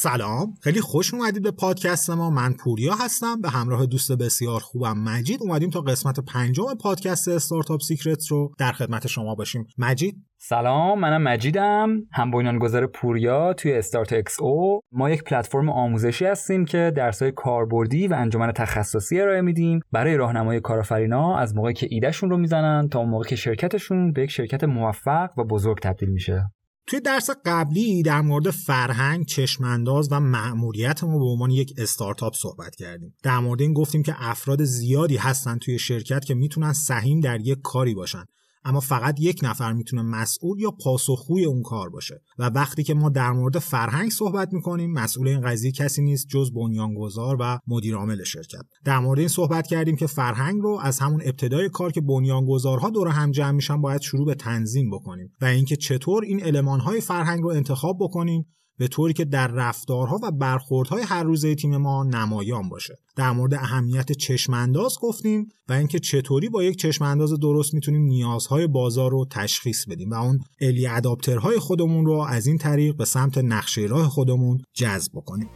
سلام. خیلی خوش اومدید به پادکست ما. من پوریا هستم. به همراه دوست بسیار خوبم مجید. اومدیم تا قسمت پنجم پادکست استارتاپ سیکرت رو در خدمت شما باشیم. مجید. سلام. منم مجیدم. هم بنیانگذار پوریا توی استارت اکس او. ما یک پلتفرم آموزشی هستیم که درسهای کاربردی و انجمن تخصصی ارائه میدیم. برای راهنمای کارآفرینا از موقعی که ایدهشون رو می‌زنن تا اون موقع که شرکتشون به یک شرکت موفق و بزرگ تبدیل میشه. توی درس قبلی در مورد فرهنگ، چشمانداز و مأموریت ما به عنوان یک استارتاپ صحبت کردیم. در مورد این گفتیم که افراد زیادی هستن توی شرکت که می‌تونن سهیم در یک کاری باشن اما فقط یک نفر می‌تونه مسئول یا پاسخگوی اون کار باشه. و وقتی که ما در مورد فرهنگ صحبت می‌کنیم مسئول این قضیه کسی نیست جز بنیانگذار و مدیر عامل شرکت. در مورد این صحبت کردیم که فرهنگ رو از همون ابتدای کار که بنیانگذارها دور هم جمع میشن باید شروع به تنظیم بکنیم. و اینکه چطور این المانهای فرهنگ رو انتخاب بکنیم به طوری که در رفتارها و برخوردهای هر روزه تیم ما نمایان باشه. در مورد اهمیت چشمانداز گفتیم و اینکه چطوری با یک چشمانداز درست می‌تونیم نیازهای بازار رو تشخیص بدیم و اون الی اداپترهای خودمون رو از این طریق به سمت نقشه راه خودمون جذب کنیم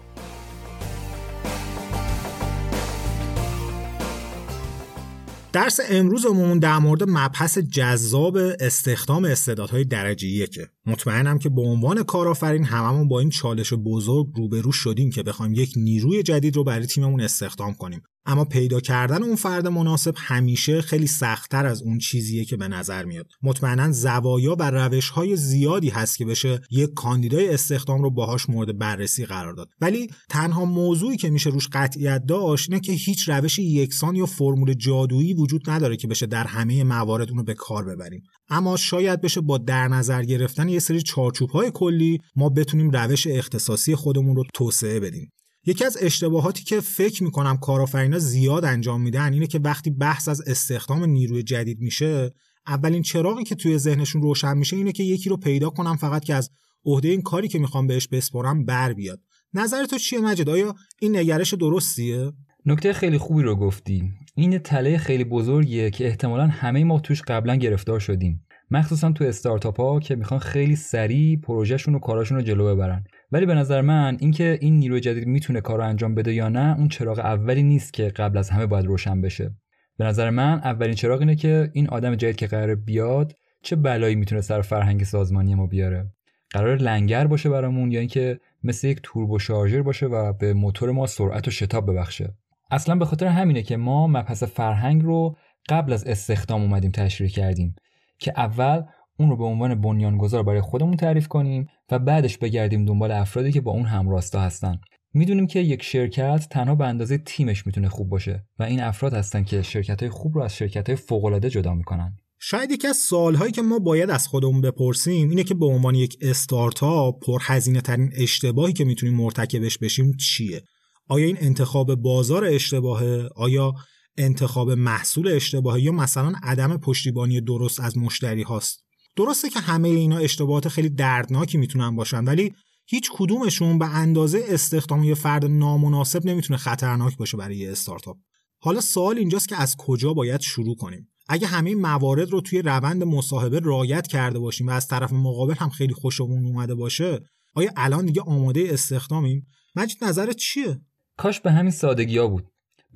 درس امروزمون در مورد مبحث جذاب استخدام استعدادهای درجه یکه مطمئنم که به عنوان کارآفرین هممون با این چالش بزرگ روبرو شدیم که بخوایم یک نیروی جدید رو برای تیممون استخدام کنیم. اما پیدا کردن اون فرد مناسب همیشه خیلی سختتر از اون چیزیه که به نظر میاد. مطمئنا زوایا و روش های زیادی هست که بشه یک کاندیدای استخدام رو باهاش مورد بررسی قرار داد. ولی تنها موضوعی که میشه روش قطعیت داشت اینه که هیچ روش یکسان یا فرمول جادویی وجود نداره که بشه در همه موارد اونو به کار ببریم. اما شاید بشه با در نظر گرفتن یه سری چارچوب های کلی ما بتونیم روش اختصاصی خودمون رو توسعه بدیم. یکی از اشتباهاتی که فکر می‌کنم کارآفرینا زیاد انجام میدن اینه که وقتی بحث از استخدام نیروی جدید میشه اولین چراغی که توی ذهنشون روشن میشه اینه که یکی رو پیدا کنم فقط که از عهده این کاری که می‌خوام بهش بسپرم بر بیاد. نظر تو چیه مجد آیا این نگرش درستیه؟ نکته خیلی خوبی رو گفتی. این تله خیلی بزرگیه که احتمالا همه ما توش قبلا گرفتار شدیم. مخصوصا تو استارتاپ ها که می‌خوان خیلی سریع پروژهشون و کاراشون رو جلو ببرن. ولی به نظر من اینکه این نیروی جدید می‌تونه کار رو انجام بده یا نه اون چراغ اولی نیست که قبل از همه باید روشن بشه. به نظر من اولین چراغ اینه که این آدم جدید که قرار بیاد چه بلایی می‌تونه سر فرهنگ سازمانی ما بیاره. قرار لنگر باشه برامون یا اینکه مثل یک توربو شارژر باشه و به موتور ما سرعت و شتاب ببخشه. اصلا به خاطر همینه که ما مبحث فرهنگ رو قبل از استخدام اومدیم تشریح کردیم که اول اون رو به عنوان بنیانگذار برای خودمون تعریف کنیم و بعدش بگردیم دنبال افرادی که با اون همراستا هستن. می‌دونیم که یک شرکت تنها به اندازه تیمش می‌تونه خوب باشه و این افراد هستن که شرکت های خوب رو از شرکت های فوق العاده جدا می‌کنن. شاید یکی از سوالهایی که ما باید از خودمون بپرسیم اینه که به عنوان یک استارتاپ پرهزینه ترین اشتباهی که می‌تونیم مرتکبش بشیم چیه؟ آیا این انتخاب بازار اشتباهه؟ آیا انتخاب محصول اشتباهه؟ یا مثلا عدم پشتیبانی درست از مشتری هاست؟ درسته که همه اینا اشتباهات خیلی دردناکی می‌تونن باشن ولی هیچ کدومشون به اندازه استخدام یه فرد نامناسب نمی‌تونه خطرناک باشه برای یه استارتاپ. حالا سوال اینجاست که از کجا باید شروع کنیم؟ اگه همه موارد رو توی روند مصاحبه رایت کرده باشیم و از طرف مقابل هم خیلی خوشمون اومده باشه آیا الان دیگه آماده استخدامیم؟ مجید نظرت چیه؟ کاش به همین سادگی ها بود.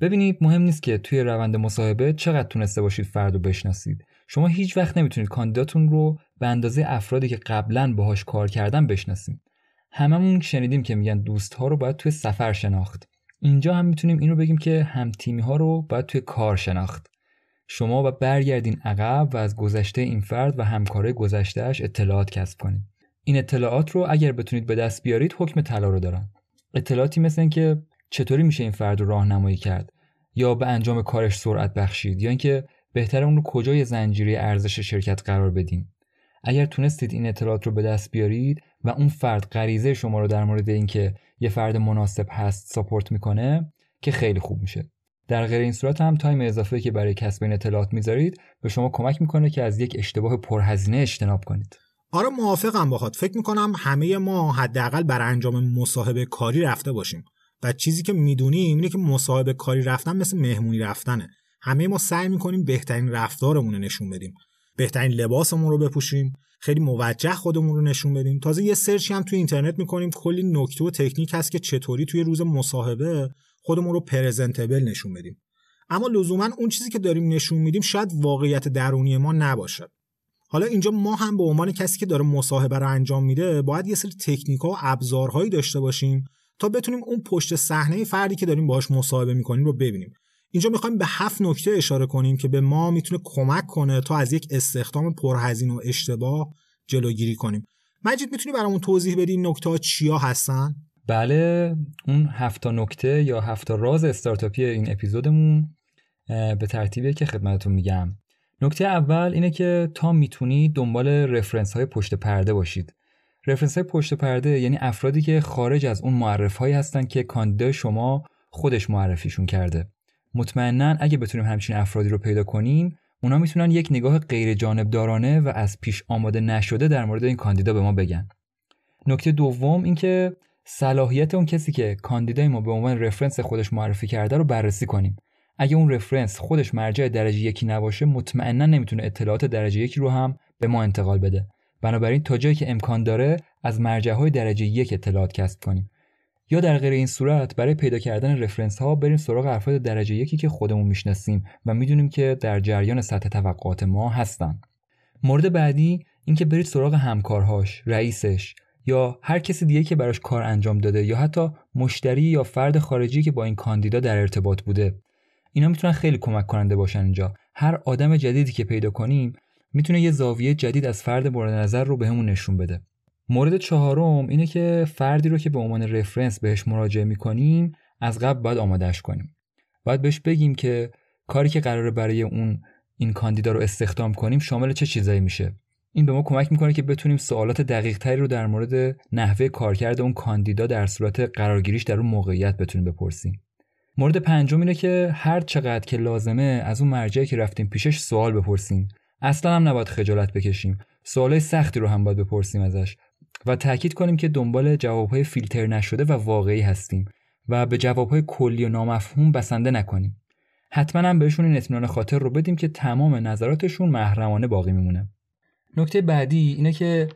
ببینید مهم نیست که توی روند مصاحبه چقدر تونسته باشید فرد رو بشناسید. شما هیچ وقت نمی‌تونید کاندیداتون رو به اندازه افرادی که قبلا باهاش کار کردن بشناسید هممون شنیدیم که میگن دوست ها رو باید توی سفر شناخت. اینجا هم می‌تونیم این رو بگیم که هم تیمی ها رو باید توی کار شناخت. شما و برگردین عقب و از گذشته این فرد و همکارای گذشتهش اطلاعات کسب کنید این اطلاعات رو اگر بتونید به دست بیارید حکم طلا رو دارن اطلاعاتی مثل اینکه چطوری میشه این فرد رو راهنمایی کرد؟ یا به انجام کارش سرعت بخشید؟ یا اینکه بهتر اون رو کجای زنجیره ارزش شرکت قرار بدیم اگر تونستید این اطلاعات رو به دست بیارید و اون فرد غریزه شما رو در مورد اینکه یه فرد مناسب هست ساپورت می‌کنه که خیلی خوب میشه. در غیر این صورت هم تایم اضافه که برای کسب این اطلاعات می‌ذارید به شما کمک می‌کنه که از یک اشتباه پرهزینه اجتناب کنید. آره موافقم باهات. فکر می‌کنم همه ما حداقل برای انجام مصاحبه کاری رفته باشیم. و چیزی که می‌دونیم اینه که مصاحبه کاری رفتن مثل مهمونی رفتنه. همه ما سعی می‌کنیم بهترین رفتارمون رو نشون بدیم. بهترین لباسمون رو بپوشیم. خیلی موجه خودمون رو نشون بدیم. تازه یه سرچی هم توی اینترنت می‌کنیم. کلی نکته و تکنیک هست که چطوری توی روز مصاحبه خودمون رو پرزنتبل نشون بدیم. اما لزوما اون چیزی که داریم نشون میدیم شاید واقعیت درونی ما نباشه. حالا اینجا ما هم به عنوان کسی که داره مصاحبه رو انجام میده باید یه سری تکنیک و ابزارهایی داشته باشیم تا بتونیم اون پشت صحنه فردی که داریم باهاش مصاحبه می‌کنیم رو ببینیم. اینجا می‌خوایم به هفت نکته اشاره کنیم که به ما می‌تونه کمک کنه تا از یک استخدام پرهزینه و اشتباه جلوگیری کنیم. مجید می‌تونی برامون توضیح بدی این نکته ها چیا هستن؟ بله اون هفت نکته یا هفت راز استارتاپی این اپیزودمون به ترتیبی که خدمتتون میگم. نکته اول اینه که تا می‌تونی دنبال رفرنس های پشت پرده باشید. رفرنس های پشت پرده یعنی افرادی که خارج از اون معرف هستن که کاندیدای شما خودش معرفیشون کرده. مطمئنا اگه بتونیم همچین افرادی رو پیدا کنیم اونا می‌تونن یک نگاه غیر جانبدارانه و از پیش آماده نشده در مورد این کاندیدا به ما بگن. نکته دوم اینکه صلاحیت اون کسی که کاندیدای ما به عنوان رفرنس خودش معرفی کرده رو بررسی کنیم. اگه اون رفرنس خودش مرجع درجه یکی نباشه مطمئنا نمی‌تونه اطلاعات درجه یکی رو هم به ما انتقال بده. بنابراین تا جایی که امکان داره از مرجع های درجه یک اطلاعات کسب کنیم. یا در غیر این صورت برای پیدا کردن رفرنس ها بریم سراغ افراد درجه یکی که خودمون می‌شناسیم و می‌دونیم که در جریان سطح توقعات ما هستن. مورد بعدی اینکه برید سراغ همکارهاش رئیسش یا هر کسی دیگه که براش کار انجام داده یا حتی مشتری یا فرد خارجی که با این کاندیدا در ارتباط بوده. اینا می‌تونن خیلی کمک کننده باشن اینجا. هر آدم جدیدی که پیدا کنیم می‌تونه یه زاویه جدید از فرد مورد نظر رو بهمون به نشون بده. مورد چهارم اینه که فردی رو که به عنوان رفرنس بهش مراجعه می‌کنیم از قبل باید آمادهش کنیم. باید بهش بگیم که کاری که قراره برای اون این کاندیدا رو استخدام کنیم شامل چه چیزایی میشه؟ این به ما کمک می‌کنه که بتونیم سوالات دقیق تری رو در مورد نحوه کارکرد اون کاندیدا در صورت قرارگیریش در اون موقعیت بتونیم بپرسیم. مورد پنجم اینه که هر چقدر که لازمه از اون مرجعی که رفتیم پیشش سوال بپرسیم. اصلا هم نباید خجالت بکشیم. سوالای سختی رو هم باید بپرسیم ازش. و تاکید کنیم که دنبال جوابهای فیلتر نشده و واقعی هستیم و به جوابهای کلی و نامفهوم بسنده نکنیم. حتما هم بهشون این اطمینان خاطر رو بدیم که تمام نظراتشون محرمانه باقی میمونه. نکته بعدی اینه که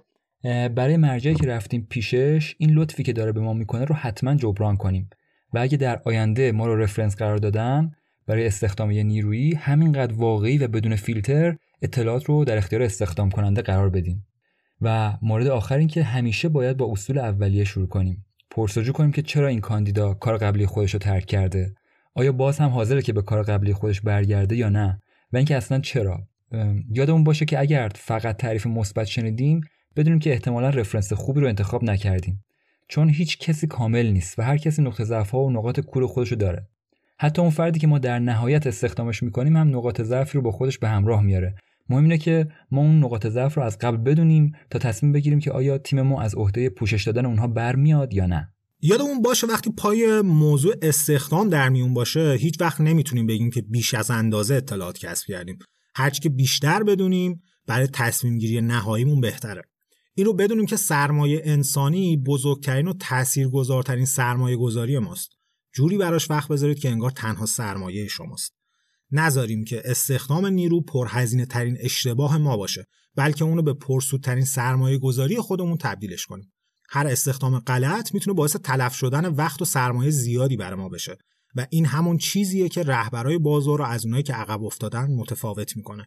برای مرجعی که رفتیم پیشش این لطفی که داره به ما می‌کنه رو حتما جبران کنیم و اگه در آینده ما رو رفرنس قرار دادن برای استخدام یه نیرویی همینقدر واقعی و بدون فیلتر اطلاعات رو در اختیار استخدام کننده قرار بدیم. و مورد آخر این که همیشه باید با اصول اولیه شروع کنیم. پرسجو کنیم که چرا این کاندیدا کار قبلی خودش رو ترک کرده؟ آیا باز هم حاضره که به کار قبلی خودش برگرده یا نه؟ و اینکه اصلا چرا؟ یادمون باشه که اگر فقط تعریف مثبت شنیدیم بدونیم که احتمالا رفرنس خوبی رو انتخاب نکردیم. چون هیچ کسی کامل نیست و هر کسی نقطه ضعف و نقاط کور خودشو داره. حتی اون فردی که ما در نهایت استخدامش می‌کنیم هم نقاط ضعفی رو با خودش به همراه میاره. مهم اینه که ما اون نقاط ضعف رو از قبل بدونیم تا تصمیم بگیریم که آیا تیم ما از عهده پوشش دادن اونها برمیاد یا نه. یادمون باشه وقتی پای موضوع استخدام در میون باشه هیچ وقت نمی‌تونیم بگیم که بیش از اندازه اطلاعات کسب کردیم. هرچی که بیشتر بدونیم برای تصمیم گیری نهاییمون بهتره. این رو بدونیم که سرمایه انسانی بزرگترین و تاثیرگذارترین سرمایه گذاری ماست. جوری براش وقت بذارید که انگار تنها سرمایه شماست. نذاریم که استخدام نیرو پرهزینه ترین اشتباه ما باشه بلکه اونو به پرسودترین سرمایه گذاری خودمون تبدیلش کنیم. هر استخدام غلط می‌تونه باعث تلف شدن وقت و سرمایه زیادی برای ما بشه و این همون چیزیه که رهبرای بازار رو از اونایی که عقب افتادن متفاوت می‌کنه.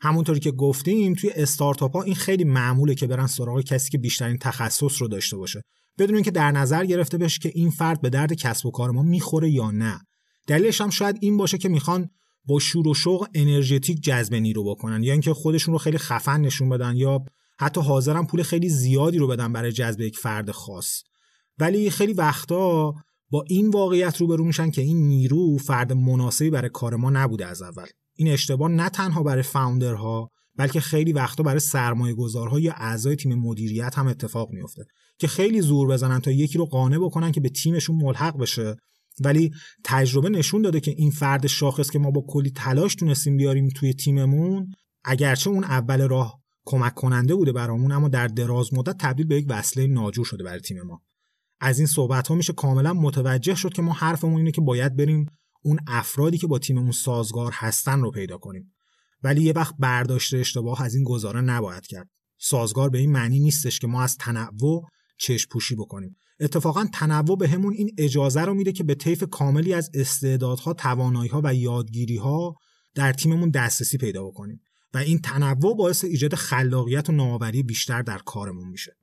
همونطوری که گفتیم توی استارتاپ ها این خیلی معموله که برن سراغ کسی که بیشترین تخصص رو داشته باشه. بدون که در نظر گرفته بشه که این فرد به درد کسب و کار ما می‌خوره یا نه. دلیلش هم شاید این باشه که می‌خوان با شور و شوق انرژتیک جذب نیرو بکنن. یا اینکه خودشون رو خیلی خفن نشون بدن یا حتی حاضرن پول خیلی زیادی رو بدن برای جذب یک فرد خاص. ولی خیلی وقتا با این واقعیت روبرو میشن که این نیرو فرد مناسبی برای کار ما نبوده از اول. این اشتباه نه تنها برای فاوندرها بلکه خیلی وقتا برای سرمایه گذارها یا اعضای تیم مدیریت هم اتفاق میفته که خیلی زور بزنن تا یکی رو قانع بکنن که به تیمشون ملحق بشه. ولی تجربه نشون داده که این فرد شاخص که ما با کلی تلاش تونستیم بیاریم توی تیممون اگرچه اون اول راه کمک کننده بوده برامون اما در دراز مدت تبدیل به یک وصله ناجور شده برای تیم ما. از این صحبت ها میشه کاملا متوجه شد که ما حرفمون اینه که باید بریم اون افرادی که با تیممون سازگار هستن رو پیدا کنیم. ولی یه وقت برداشت اشتباه از این گزاره نباید کرد. سازگار به این معنی نیستش که ما از تنوع چشم پوشی بکنیم. اتفاقا تنوع به همون این اجازه رو میده که به طیف کاملی از استعدادها، توانایی‌ها و یادگیری‌ها در تیممون دسترسی پیدا بکنیم و این تنوع باعث ایجاد خلاقیت و نوآوری بیشتر در کارمون میشه.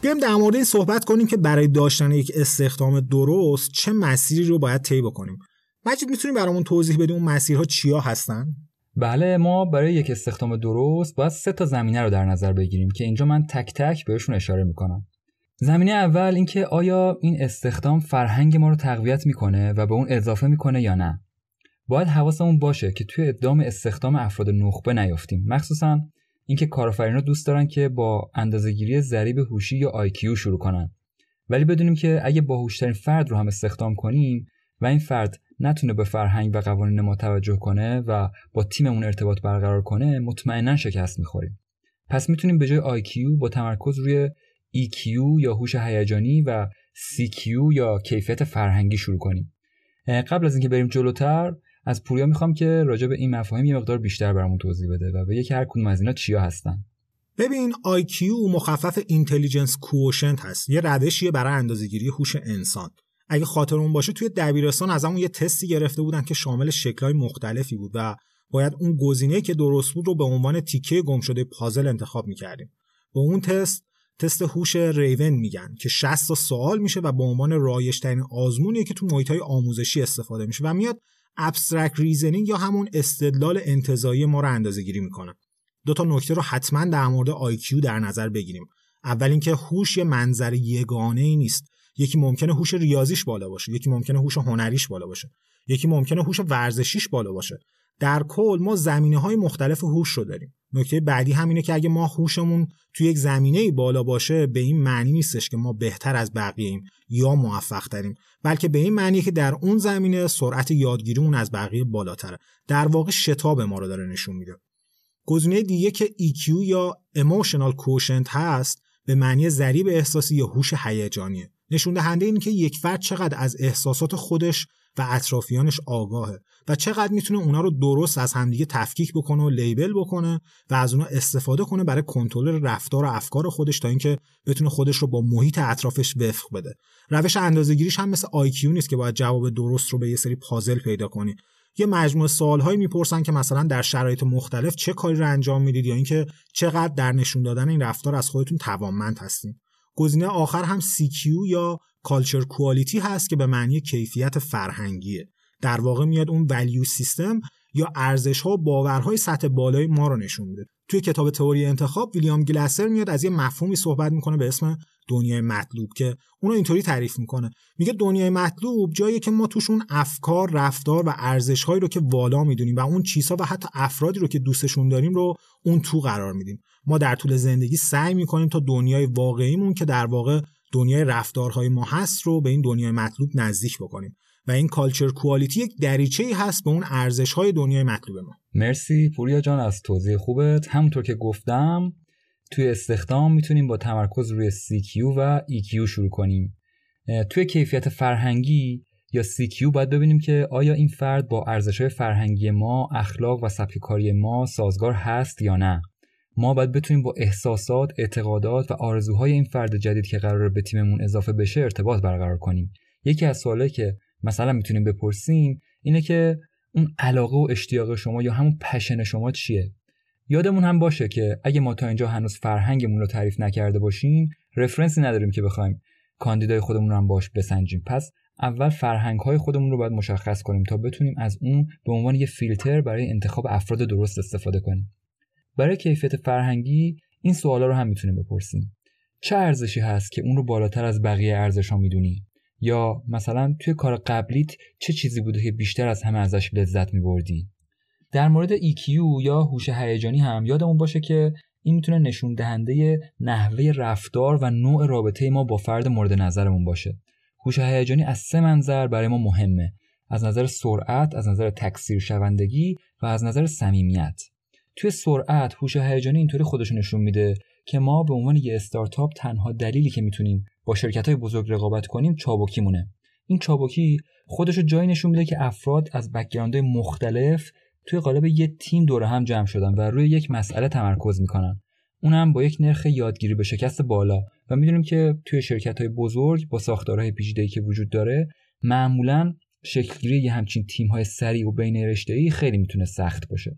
بیایم در مورد این صحبت کنیم که برای داشتن یک استخدام درست چه مسیری رو باید طی بکنیم. مجید می‌تونیم برامون توضیح بدیم اون مسیرها چیا هستن؟ بله ما برای یک استخدام درست باید سه تا زمینه رو در نظر بگیریم که اینجا من تک تک بهشون اشاره می‌کنم. زمینه اول اینکه آیا این استخدام فرهنگ ما رو تقویت می‌کنه و به اون اضافه می‌کنه یا نه. باید حواسمون باشه که توی ادام استخدام افراد نخبه نیافتیم مخصوصا اینکه کارآفرینا دوست دارن که با اندازهگیری ضریب هوشی یا IQ شروع کنن ولی بدونیم که اگه باهوشترین فرد رو هم استخدام کنیم و این فرد نتونه به فرهنگ و قوانین ما توجه کنه و با تیممون ارتباط برقرار کنه مطمئنا شکست می‌خوریم. پس می‌تونیم به جای IQ با تمرکز روی EQ یا هوش هیجانی و CQ یا کیفیت فرهنگی شروع کنیم. قبل از اینکه بریم جلوتر از پوریا می‌خوام که راجع به این مفاهیم یه مقدار بیشتر برامون توضیح بده و به یکی هر کدوم از اینا چیا هستن. ببین IQ مخفف intelligence quotient هست. یه روشیه برای اندازه‌گیری هوش انسان. اگه خاطرمون باشه توی دبیرستان ازمون یه تستی گرفته بودن که شامل شکل‌های مختلفی بود و باید اون گزینه‌ای که درست بود رو به عنوان تیکه گم شده پازل انتخاب می‌کردیم. با اون تست تست هوش ریون میگن که 60 تا سوال میشه و به عنوان رایج‌ترین آزمونیه که تو محیط‌های آموزشی استفاده میشه و میاد abstract reasoning یا همون استدلال انتزاعی ما رو اندازه گیری می‌کنه. دو تا نکته رو حتما در مورد IQ در نظر بگیریم. اول اینکه هوش یه منظر یگانه ای نیست. یکی ممکنه هوش ریاضیش بالا باشه یکی ممکنه هوش هنریش بالا باشه یکی ممکنه هوش ورزشیش بالا باشه. در کل ما زمینه های مختلف هوش رو داریم. نکته بعدی همینه که اگه ما هوشمون توی یک زمینه بالا باشه به این معنی نیستش که ما بهتر از بقیه ایم یا موفق تریم بلکه به این معنی که در اون زمینه سرعت یادگیریمون از بقیه بالاتره. در واقع شتاب ما رو داره نشون میده. گزینه دیگه که EQ یا Emotional Quotient هست به معنی ضریب احساسی یا هوش هیجانیه. نشون دهنده اینه که یک فرد چقدر از احساسات خودش و اطرافیانش آگاهه و چقدر می‌تونه اونا رو درست از همدیگه تفکیک بکنه و لیبل بکنه و از اونا استفاده کنه برای کنترل رفتار و افکار خودش تا اینکه بتونه خودش رو با محیط اطرافش وفق بده. روش اندازه‌گیریش هم مثل آیکیو نیست که باید جواب درست رو به یه سری پازل پیدا کنی. یه مجموعه سوالهایی می‌پرسن که مثلا در شرایط مختلف چه کاری رو انجام می‌دید یا اینکه چقدر در نشون دادن این رفتار از خودتون توانمند هستین. گزینه آخر هم CQ یا کالچر کوالیتی هست که به معنی کیفیت فرهنگیه. در واقع میاد اون ولیو سیستم یا ارزش ها و باورهای سطح بالای ما رو نشون میده. توی کتاب تئوری انتخاب ویلیام گلاسر میاد از یه مفهومی صحبت می‌کنه به اسم دنیای مطلوب که اونو اینطوری تعریف می‌کنه. میگه دنیای مطلوب جایی که ما توش اون افکار رفتار و ارزش هایی رو که والا می‌دونیم و اون چیزها و حتی افرادی رو که دوستشون داریم رو اون تو قرار میدیم. ما در طول زندگی سعی می‌کنیم تا دنیای واقعیمون که در واقع دنیای رفتارهای ما هست رو به این دنیای مطلوب نزدیک بکنیم. و این کالچر کوالیتی یک دریچه ای هست به اون ارزش های دنیای مطلوب ما. مرسی. پوریا جان از توضیح خوبت. همونطور که گفتم توی استخدام می‌تونیم با تمرکز روی CQ و EQ شروع کنیم. توی کیفیت فرهنگی یا CQ باید ببینیم که آیا این فرد با ارزش فرهنگی ما اخلاق و سبک کاری ما سازگار هست یا نه. ما باید بتونیم با احساسات، اعتقادات و آرزوهای این فرد جدید که قرار به تیممون اضافه بشه ارتباط برقرار کنیم. یکی از سوالایی که مثلا می‌تونیم بپرسیم اینه که اون علاقه و اشتیاق شما یا همون پشن شما چیه؟ یادمون هم باشه که اگه ما تا اینجا هنوز فرهنگمون رو تعریف نکرده باشیم رفرنسی نداریم که بخوایم کاندیدای خودمون رو هم باش بسنجیم پس اول فرهنگ های خودمون رو باید مشخص کنیم تا بتونیم از اون به عنوان یه فیلتر برای انتخاب افراد درست استفاده کنیم برای کیفیت فرهنگی این سوالا رو هم می‌تونیم بپرسیم. چه ارزشی هست که اون رو بالاتر از بقیه ارزش ها می‌دونی؟ یا مثلا توی کار قبلیت چه چیزی بوده که بیشتر از همه ازش لذت میبردی؟ در مورد EQ یا هوش هیجانی هم یادمون باشه که این می‌تونه نشون دهنده نحوه رفتار و نوع رابطه ما با فرد مورد نظرمون باشه. هوش هیجانی از سه منظر برای ما مهمه. از نظر سرعت از نظر تکثیر شوندگی و از نظر صمیمیت. توی سرعت هوش هیجانی اینطوری خودش نشون میده که ما به عنوان یه استارتاپ تنها دلیلی که می‌تونیم با شرکت های بزرگ رقابت کنیم چابکی مونه این چابکی خودشو جایی نشون میده که افراد از بکگراندهای مختلف توی قالب یه تیم دور هم جمع شدن و روی یک مسئله تمرکز می‌کنن. اونم با یک نرخ یادگیری به شکست بالا و می‌دونیم که توی شرکت های بزرگ با ساختارهای پیچیده‌ای که وجود داره معمولا شکلگیری همچین تیم های سریع و بین رشته خیلی می‌تونه سخت باشه.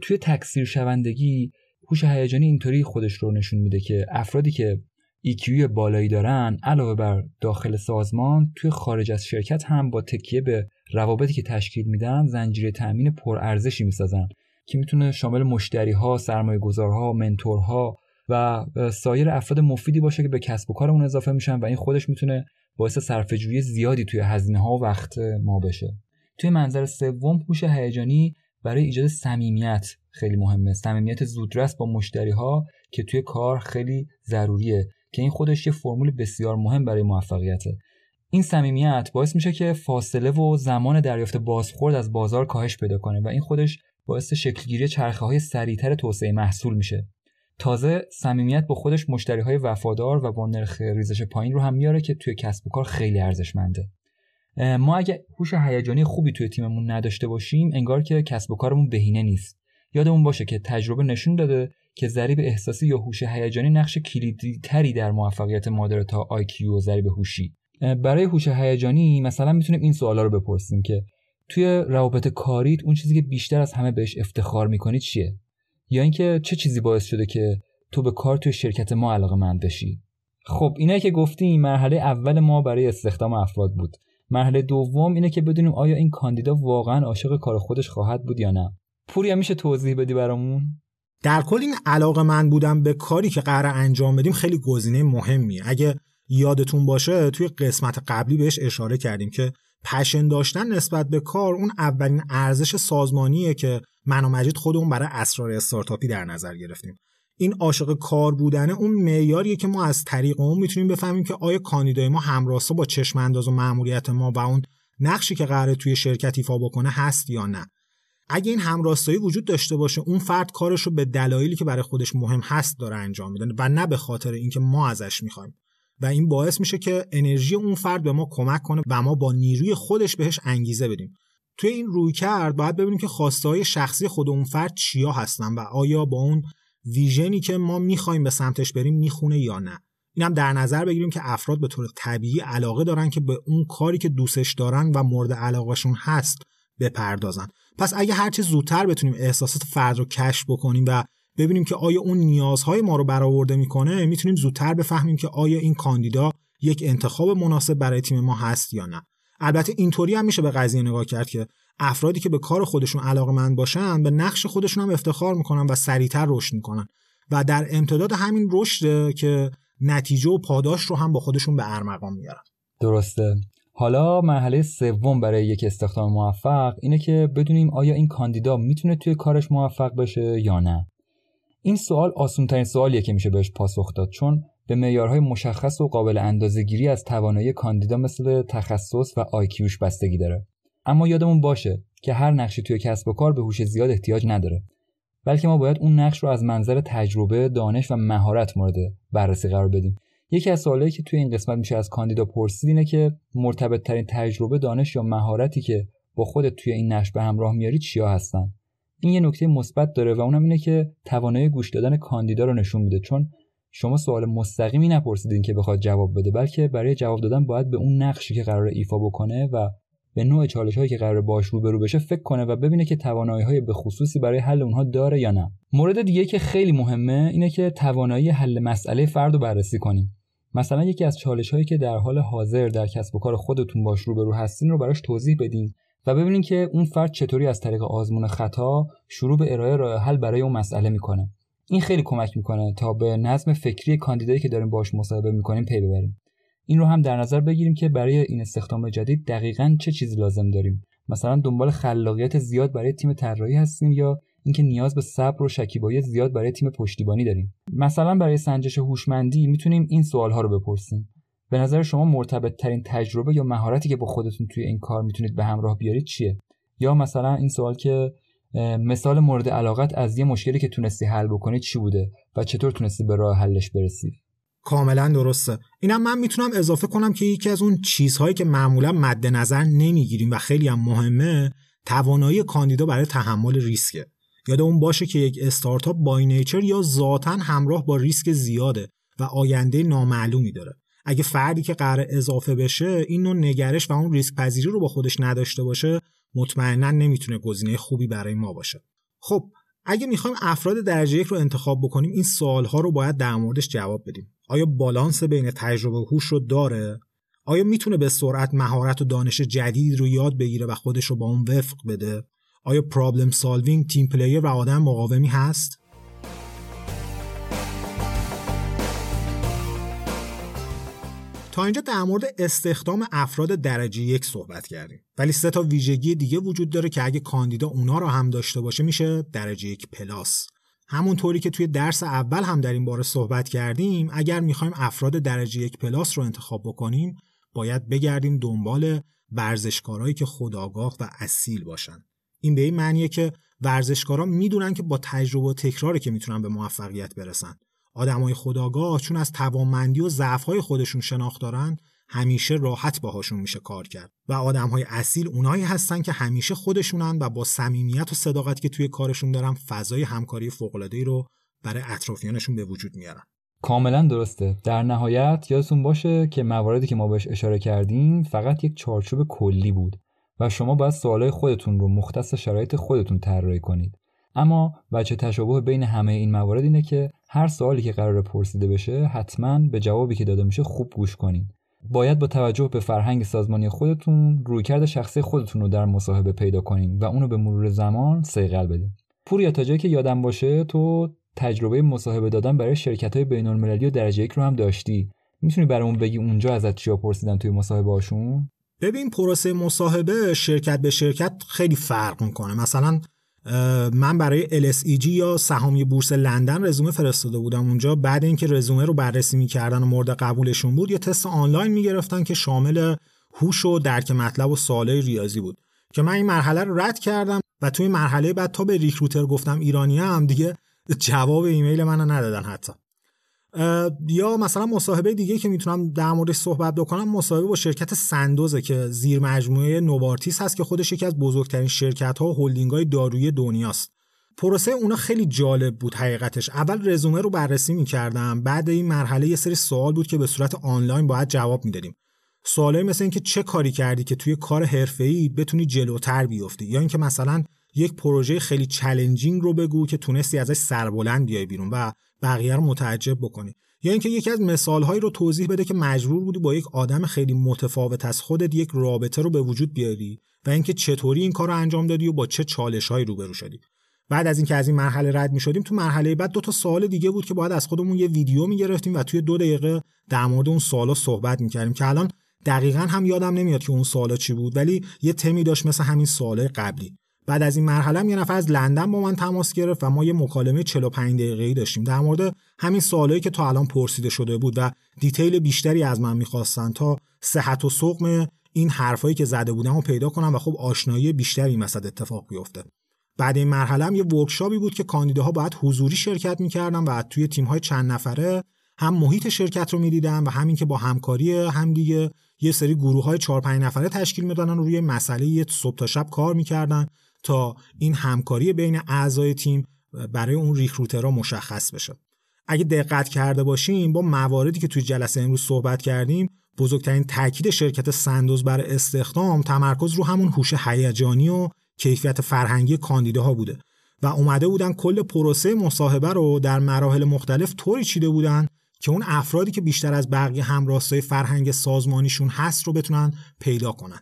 توی تکثیر شوندگی هوش هیجانی اینطوری خودش رو نشون میده که افرادی که EQ بالایی دارن علاوه بر داخل سازمان توی خارج از شرکت هم با تکیه به روابطی که تشکیل میدن زنجیره تأمین پرارزشی می‌سازن که می‌تونه شامل مشتری ها، سرمایه گذارها، منتورها و سایر افراد مفیدی باشه که به کسب و کارمون اضافه میشن و این خودش می‌تونه باعث صرفه‌جویی زیادی توی هزینه ها و وقت ما بشه. توی منظر سوم هوش هیجانی برای ایجاد صمیمیت خیلی مهمه. صمیمیت زودرس با مشتری ها که توی کار خیلی ضروریه که این خودش یه فرمول بسیار مهم برای موفقیته. این صمیمیت باعث میشه که فاصله و زمان دریافت بازخورد از بازار کاهش پیدا کنه و این خودش باعث شکلگیری چرخه های سریعتر توسعه محصول میشه تازه صمیمیت با خودش مشتری های وفادار و با نرخ ریزش پایین رو هم میاره که توی کسب و کار خیلی ارزشمنده ما اگه هوش هیجانی خوبی توی تیممون نداشته باشیم انگار که کسب و کارمون بهینه نیست. یادمون باشه که تجربه نشون داده که ضریب احساسی یا هوش هیجانی نقش کلیدی تری در موفقیت مادر تا IQ و ضریب هوشی. برای هوش هیجانی مثلا می‌تونیم این سوالا رو بپرسیم که توی روابط کاریت اون چیزی که بیشتر از همه بهش افتخار می‌کنی چیه؟ یا اینکه چه چیزی باعث شده که تو به کار توی شرکت ما علاقه مند بشی؟ خب اینه که گفتیم مرحله اول ما برای استخدام افراد بود. مرحله دوم اینه که بدونیم آیا این کاندیدا واقعا عاشق کار خودش خواهد بود یا نه. پوریا میشه توضیح بدی برامون؟ در کل این علاقه من بودم به کاری که قرار انجام بدیم خیلی گزینه مهمیه. اگه یادتون باشه توی قسمت قبلی بهش اشاره کردیم که پشن داشتن نسبت به کار اون اولین ارزش سازمانیه که من و مجید خودمون برای اسرار استارتاپی در نظر گرفتیم. این عاشق کار بودنه اون معیاریه که ما از طریق اون می‌تونیم بفهمیم که آیا کاندیدای ما همراستا با چشم انداز و مأموریت ما و اون نقشی که قراره توی شرکت ایفا بکنه هست یا نه. اگه این همراستایی وجود داشته باشه اون فرد کارش رو به دلایلی که برای خودش مهم هست داره انجام میده و نه به خاطر اینکه ما ازش می‌خوایم. و این باعث میشه که انرژی اون فرد به ما کمک کنه و ما با نیروی خودش بهش انگیزه بدیم. توی این روی کرد باید ببینیم که خواسته های شخصی خود اون فرد چیا هستن و آیا با اون ویژنی که ما می‌خوایم به سمتش بریم می‌خونه یا نه. این هم در نظر بگیریم که افراد به طور طبیعی علاقه دارن که به اون کاری که دوستش دارن و مورد علاقهشون هست بپردازن. پس اگه هرچه زودتر بتونیم احساسات فرد رو کشف بکنیم و ببینیم که آیا اون نیازهای ما رو برآورده می‌کنه می‌تونیم زودتر بفهمیم که آیا این کاندیدا یک انتخاب مناسب برای تیم ما هست یا نه. البته اینطوری هم میشه به قضیه نگاه کرد که افرادی که به کار خودشون علاقه مند باشن به نقش خودشون هم افتخار می‌کنن و سریعتر رشد می‌کنن. و در امتداد همین رشد که نتیجه و پاداش رو هم با خودشون به ارمغان میارن درسته. حالا مرحله سوم برای یک استخدام موفق اینه که بدونیم آیا این کاندیدا می‌تونه توی کارش موفق بشه یا نه. این سوال آسون ترین سوالیه که میشه بهش پاسخ داد چون به معیارهای مشخص و قابل اندازه‌گیری از توانایی کاندیدا مثل تخصص و آیکیوش بستگی داره. اما یادمون باشه که هر نقشی توی کسب و کار به هوش زیاد احتیاج نداره بلکه ما باید اون نقش رو از منظر تجربه، دانش و مهارت مورد بررسی قرار بدیم. یکی از سوالایی که توی این قسمت میشه از کاندیدا پرسید اینه که مرتبط ترین تجربه، دانش یا مهارتی که با خودت توی این نقش به همراه میاری چیا هستن؟ این یه نکته مثبت داره و اونم اینه که توانایی گوش دادن کاندیدا رو نشون میده چون شما سوال مستقیمی نپرسیدین که بخواد جواب بده بلکه برای جواب دادن باید به اون نقشی که قرار ایفا بکنه و به نوع چالش هایی که قرار باش روبرو بشه فکر کنه و ببینه که توانایی های به خصوصی برای حل اونها داره یا نه. مورد دیگه که خیلی مهمه اینه که توانایی حل مسئله فرد رو بررسی کنیم. مثلا یکی از چالش هایی که در حال حاضر در کسب و کار خودتون باش روبرو هستین رو براش توضیح بدین و ببینین که اون فرد چطوری از طریق آزمون خطا شروع به ارائه راه حل برای اون مسئله می‌کنه. این خیلی کمک می‌کنه تا به نظم فکری کاندیدایی که داریم باش مصاحبه می‌کنیم پی ببریم. این رو هم در نظر بگیریم که برای این استخدام جدید دقیقا چه چیزی لازم داریم. مثلا دنبال خلاقیت زیاد برای تیم طراحی هستیم یا اینکه نیاز به صبر و شکیبایی زیاد برای تیم پشتیبانی داریم. مثلا برای سنجش هوشمندی می‌تونیم این سوال ها رو بپرسیم. به نظر شما مرتبط ترین تجربه یا مهارتی که با خودتون توی این کار می‌تونید به همراه بیارید چیه؟ یا مثلا این سوال که مثال مورد علاقت از یه مشکلی که تونستی حل بکنی چی بوده و چطور تونستی به راه حلش برسی؟ کاملا درسته. اینم من می‌تونم اضافه کنم که یکی از اون چیزهایی که معمولا مد نظر نمی‌گیریم و خیلی هم مهمه توانایی کاندیدا برای تحمل ریسکه. یاد اون باشه که یک استارتاپ بای نیچر یا ذاتا همراه با ریسک زیاده و آینده نامعلومی داره. اگه فردی که قرار اضافه بشه این نوع نگرش و اون ریسک پذیری رو با خودش نداشته باشه مطمئنا نمی‌تونه گزینه خوبی برای ما باشه. خب اگه می‌خوایم افراد درجه یک رو انتخاب بکنیم این سوالها رو باید در موردش جواب بدیم. آیا بالانس بین تجربه و هوش رو داره؟ آیا می‌تونه به سرعت مهارت و دانش جدید رو یاد بگیره و خودش رو با اون وفق بده؟ آیا problem solving team player و آدم مقاومی هست؟ تا اینجا در مورد استخدام افراد درجه یک صحبت کردیم. ولی سه تا ویژگی دیگه وجود داره که اگه کاندیدا اونا رو هم داشته باشه میشه درجه یک پلاس. همونطوری که توی درس اول هم در این باره صحبت کردیم اگر می‌خوایم افراد درجه یک پلاس رو انتخاب بکنیم باید بگردیم دنبال ورزشکارایی که خداگاه و اصیل باشن. این به این معنیه که ورزشکارا می‌دونن که با تجربه و تکراری که می‌تونن به موفقیت برسن. آدمای خداگاه چون از توانمندی و ضعف‌های خودشون شناخت دارن همیشه راحت باهاشون میشه کار کرد. و آدمهای اصیل اونایی هستن که همیشه خودشونن و با صمیمیت و صداقت که توی کارشون دارن فضای همکاری فوق‌العاده‌ای رو برای اطرافیانشون به وجود میارن. کاملا درسته. در نهایت یادتون باشه که مواردی که ما بهش اشاره کردیم فقط یک چارچوب کلی بود و شما باید سوالای خودتون رو مختص شرایط خودتون طراحی کنید. اما بچه تشابه بین همه این موارد اینه که هر سوالی که قرار پرسیده بشه حتما به جوابی که داده میشه خوب گوش کنید باید با توجه به فرهنگ سازمانی خودتون رویکرد شخصی خودتون رو در مصاحبه پیدا کنین و اونو به مرور زمان سیقل بدین. پوریا تا جایی که یادم باشه تو تجربه مصاحبه دادن برای شرکت های بین المللی و درجه یک رو هم داشتی. می‌تونی برامون بگی اونجا ازت چیا پرسیدن توی مصاحبه هاشون؟ ببین پروسه مصاحبه شرکت به شرکت خیلی فرق می‌کنه. مثلا من برای LSEG یا سهامی بورس لندن رزومه فرستاده بودم اونجا. بعد اینکه رزومه رو بررسی می‌کردن و مورد قبولشون بود یه تست آنلاین می‌گرفتن که شامل هوش و درک مطلب و سوالای ریاضی بود که من این مرحله رو رد کردم و توی مرحله بعد تا به recruiter گفتم ایرانی هم دیگه جواب ایمیل منو ندادن حتی. یا مثلا مصاحبه دیگه که می‌تونم در موردش صحبت بکنم مصاحبه با شرکت سندوزه که زیر مجموعه نوارتیس هست که خودش یکی از بزرگترین شرکت ها و هلدینگ های دارویی دنیاست. پروسه اونا خیلی جالب بود حقیقتش. اول رزومه رو بررسی می‌کردم بعد این مرحله یه سری سوال بود که به صورت آنلاین باید جواب می‌دادیم. سوالای مثل اینکه چه کاری کردی که توی کار حرفه‌ای بتونی جلوتر بیفتی یا اینکه مثلا یک پروژه خیلی چالنجینگ رو بگو که تونستی ازش سربلند بیای بیرون و بقیه رو متعجب بکنی. یا اینکه یکی از مثالهایی رو توضیح بده که مجبور بودی با یک آدم خیلی متفاوت از خودت یک رابطه رو به وجود بیاری و اینکه چطوری این کار رو انجام دادی و با چه چالشهایی روبرو شدی. بعد از اینکه از این مرحله رد می شدیم تو مرحله بعد دو تا سوال دیگه بود که باید از خودمون یه ویدیو می گرفتیم و توی دو دقیقه در مورد اون سوالا صحبت می کردیم که الان دقیقا هم یادم نمیاد که اون سوالا چی بود ولی یه تمی داشت مثل همین سوالای قبلی. بعد از این مرحله یه نفر از لندن با من تماس گرفت و ما یه مکالمه 45 دقیقه‌ای داشتیم. در مورد همین سوالایی که تا الان پرسیده شده بود و دیتیل بیشتری از من می‌خواستن تا صحت و سقم این حرفایی که زده بودم رو پیدا کنم و خب آشنایی بیشتری این اتفاق بیفته. بعد این مرحله هم یه ورکشاپی بود که کاندیداها باید حضوری شرکت می‌کردن و توی تیم‌های چند نفره هم محیط شرکت رو می‌دیدن و همین که با همکاری هم دیگه یه سری گروه های 4 5 نفره تشکیل می‌دادن و روی مسئله یه صبح تا شب کار می‌کردن. تا این همکاری بین اعضای تیم برای اون ریکروترها مشخص بشه. اگه دقت کرده باشیم با مواردی که توی جلسه امروز صحبت کردیم بزرگترین تاکید شرکت سندوز برای استخدام تمرکز رو همون هوش هیجانی و کیفیت فرهنگی کاندیداها بوده و اومده بودن کل پروسه مصاحبه رو در مراحل مختلف طوری چیده بودن که اون افرادی که بیشتر از بقیه همراستای فرهنگ سازمانیشون هست رو بتونن پیدا کنن.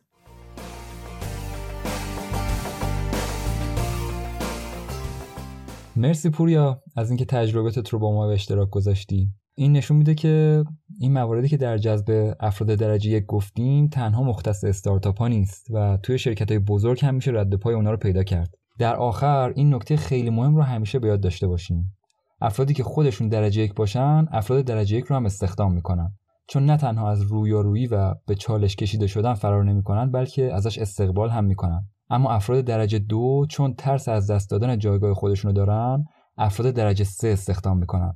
مرسی پوریا از اینکه تجربتت رو با ما به اشتراک گذاشتی. این نشون میده که این مواردی که در جذب افراد درجه یک گفتیم تنها مختص استارتاپ ها نیست و توی شرکت های بزرگ هم میشه رد پای اونا رو پیدا کرد. در آخر این نکته خیلی مهم رو همیشه به یاد داشته باشیم افرادی که خودشون درجه یک باشن افراد درجه یک رو هم استخدام می‌کنن. چون نه تنها از رویارویی و به چالش کشیده شدن فرار نمی‌کنن بلکه ازش استقبال هم می‌کنن. اما افراد درجه دو چون ترس از دست دادن جایگاه خودشونو دارن افراد درجه سه استخدام می‌کنن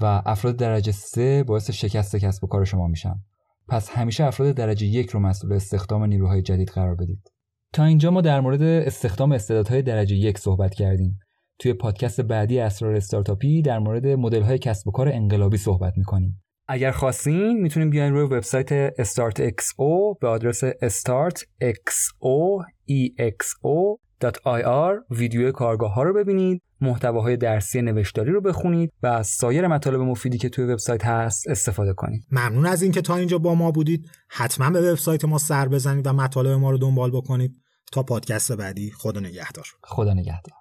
و افراد درجه سه باعث شکست کسب و کار شما میشن. پس همیشه افراد درجه یک رو مسئول استخدام نیروهای جدید قرار بدید. تا اینجا ما در مورد استخدام استعدادهای درجه یک صحبت کردیم. توی پادکست بعدی اسرار استارتاپی در مورد مدل کسب و کار انقلابی صحبت می‌کنیم. اگر خواستین می‌تونیم بیاین روی وبسایت استارت XO به آدرس startxo.ir ویدیو کارگاه ها رو ببینید محتواهای درسی نوشتاری رو بخونید و از سایر مطالب مفیدی که توی وبسایت هست استفاده کنید. ممنون از اینکه تا اینجا با ما بودید. حتما به وبسایت ما سر بزنید و مطالب ما رو دنبال بکنید. تا پادکست بعدی خدا نگهدار. خدا نگهدار.